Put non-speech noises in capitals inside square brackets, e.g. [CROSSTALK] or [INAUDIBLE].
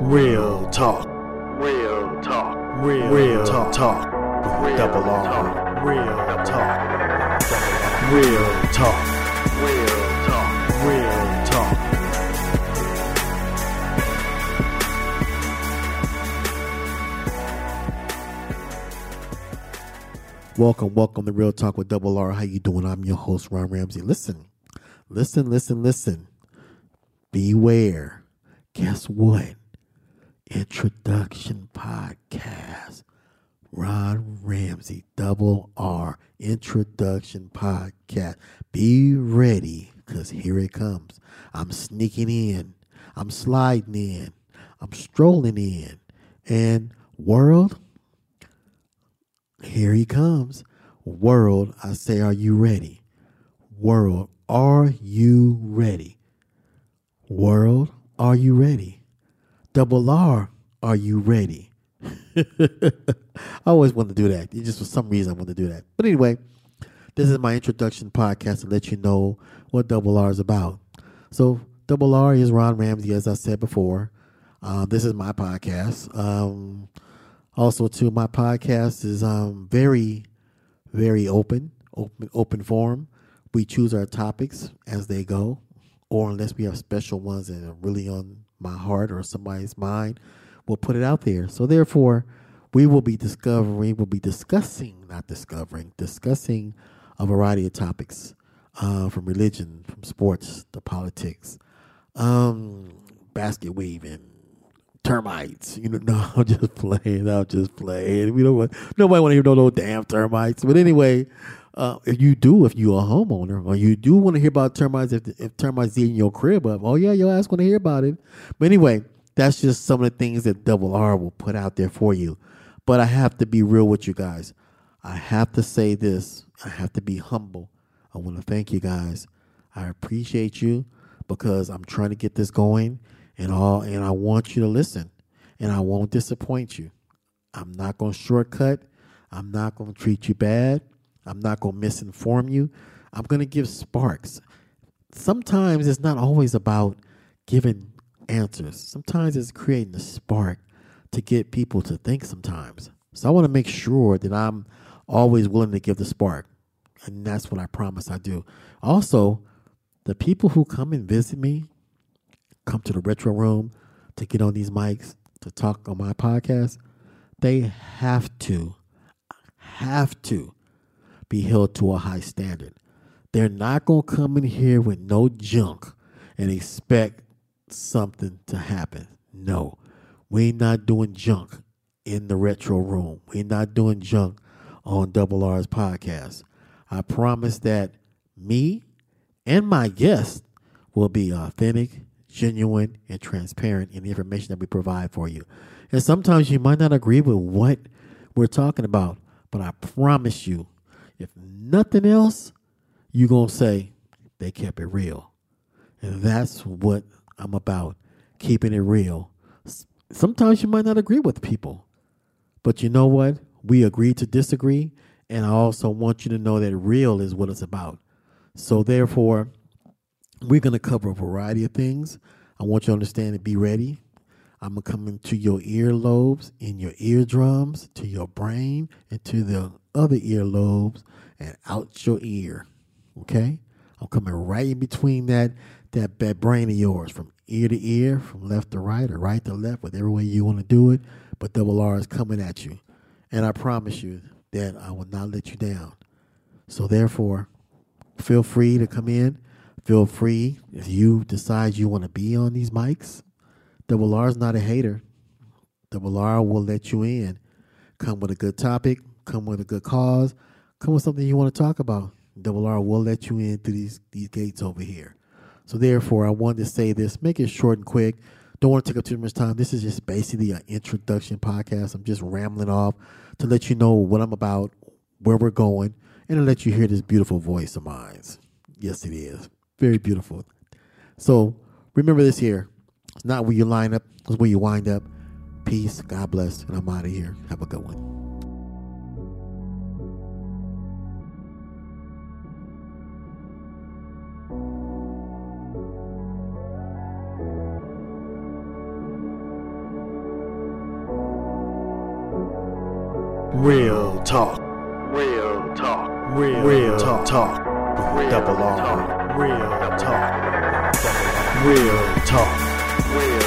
Real talk. Real talk. Real, Real talk. talk. Real double R. talk. Real talk. Real talk. Real talk. Real talk. Welcome, welcome to Real Talk with Double R. How you doing? I'm your host, Ron Ramsey. Listen, listen, listen, listen. Beware. Guess what? Introduction podcast. Ron Ramsey, Double R, Introduction Podcast. Be ready, because here it comes. I'm sneaking in. I'm sliding in. I'm strolling in. And world, here he comes. World, I say, are you ready? World, are you ready? World, are you ready? Double R, are you ready? [LAUGHS] I always want to do that. It's just for some reason I want to do that. But anyway, this is my introduction podcast to let you know what Double R is about. So Double R is Ron Ramsey, as I said before. Um, this is my podcast. Um, also, too, my podcast is um, very, very open, open, open forum. We choose our topics as they go, or unless we have special ones that are really on my heart or somebody's mind, we'll put it out there. So, therefore, we will be discovering, we'll be discussing, not discovering, discussing a variety of topics uh, from religion, from sports to politics, um, basket weaving, termites. You know, [LAUGHS] no, I'm just playing. I'm just playing. We don't want nobody want to hear no no damn termites. But anyway, uh, if you do, if you're a homeowner, or you do want to hear about termites, if if termites eating your crib up, oh yeah, your ass want to hear about it. But anyway, that's just some of the things that Double R will put out there for you. But I have to be real with you guys. I have to say this. I have to be humble. I want to thank you guys. I appreciate you because I'm trying to get this going and all and I want you to listen and I won't disappoint you. I'm not going to shortcut. I'm not going to treat you bad. I'm not going to misinform you. I'm going to give sparks. Sometimes it's not always about giving answers. Sometimes it's creating a spark to get people to think sometimes. So I want to make sure that I'm always willing to give the spark. And that's what I promise I do. Also, the people who come and visit me, come to the retro room to get on these mics to talk on my podcast, they have to, have to be held to a high standard. They're not going to come in here with no junk and expect something to happen. No, we ain't not doing junk in the retro room. We're not doing junk on Double R's podcast. I promise that me and my guests will be authentic, genuine, and transparent in the information that we provide for you. And sometimes you might not agree with what we're talking about, but I promise you, if nothing else, you're going to say they kept it real. And that's what I'm about, keeping it real. Sometimes you might not agree with people, but you know what? We agree to disagree. And I also want you to know that real is what it's about. So, therefore, we're going to cover a variety of things. I want you to understand and be ready. I'm going to come into your earlobes, in your eardrums, to your brain, and to the other earlobes, and out your ear. Okay? I'm coming right in between that, that, that brain of yours, from ear to ear, from left to right, or right to left, whatever way you want to do it. But double R is coming at you. And I promise you that I will not let you down. So, therefore, feel free to come in. Feel free if you decide you want to be on these mics. Double R is not a hater. Double R will let you in. Come with a good topic. Come with a good cause. Come with something you want to talk about. Double R will let you in through these these gates over here. So therefore, I wanted to say this. Make it short and quick. Don't want to take up too much time. This is just basically an introduction podcast. I'm just rambling off to let you know what I'm about, where we're going, and to let you hear this beautiful voice of mine. Yes, it is. Very beautiful. So remember this here not where you line up, it's where you wind up. Peace, God bless, and I'm out of here. Have a good one. Real talk. Real talk. Real, real talk. talk. Real Double R. Real talk. Real talk will.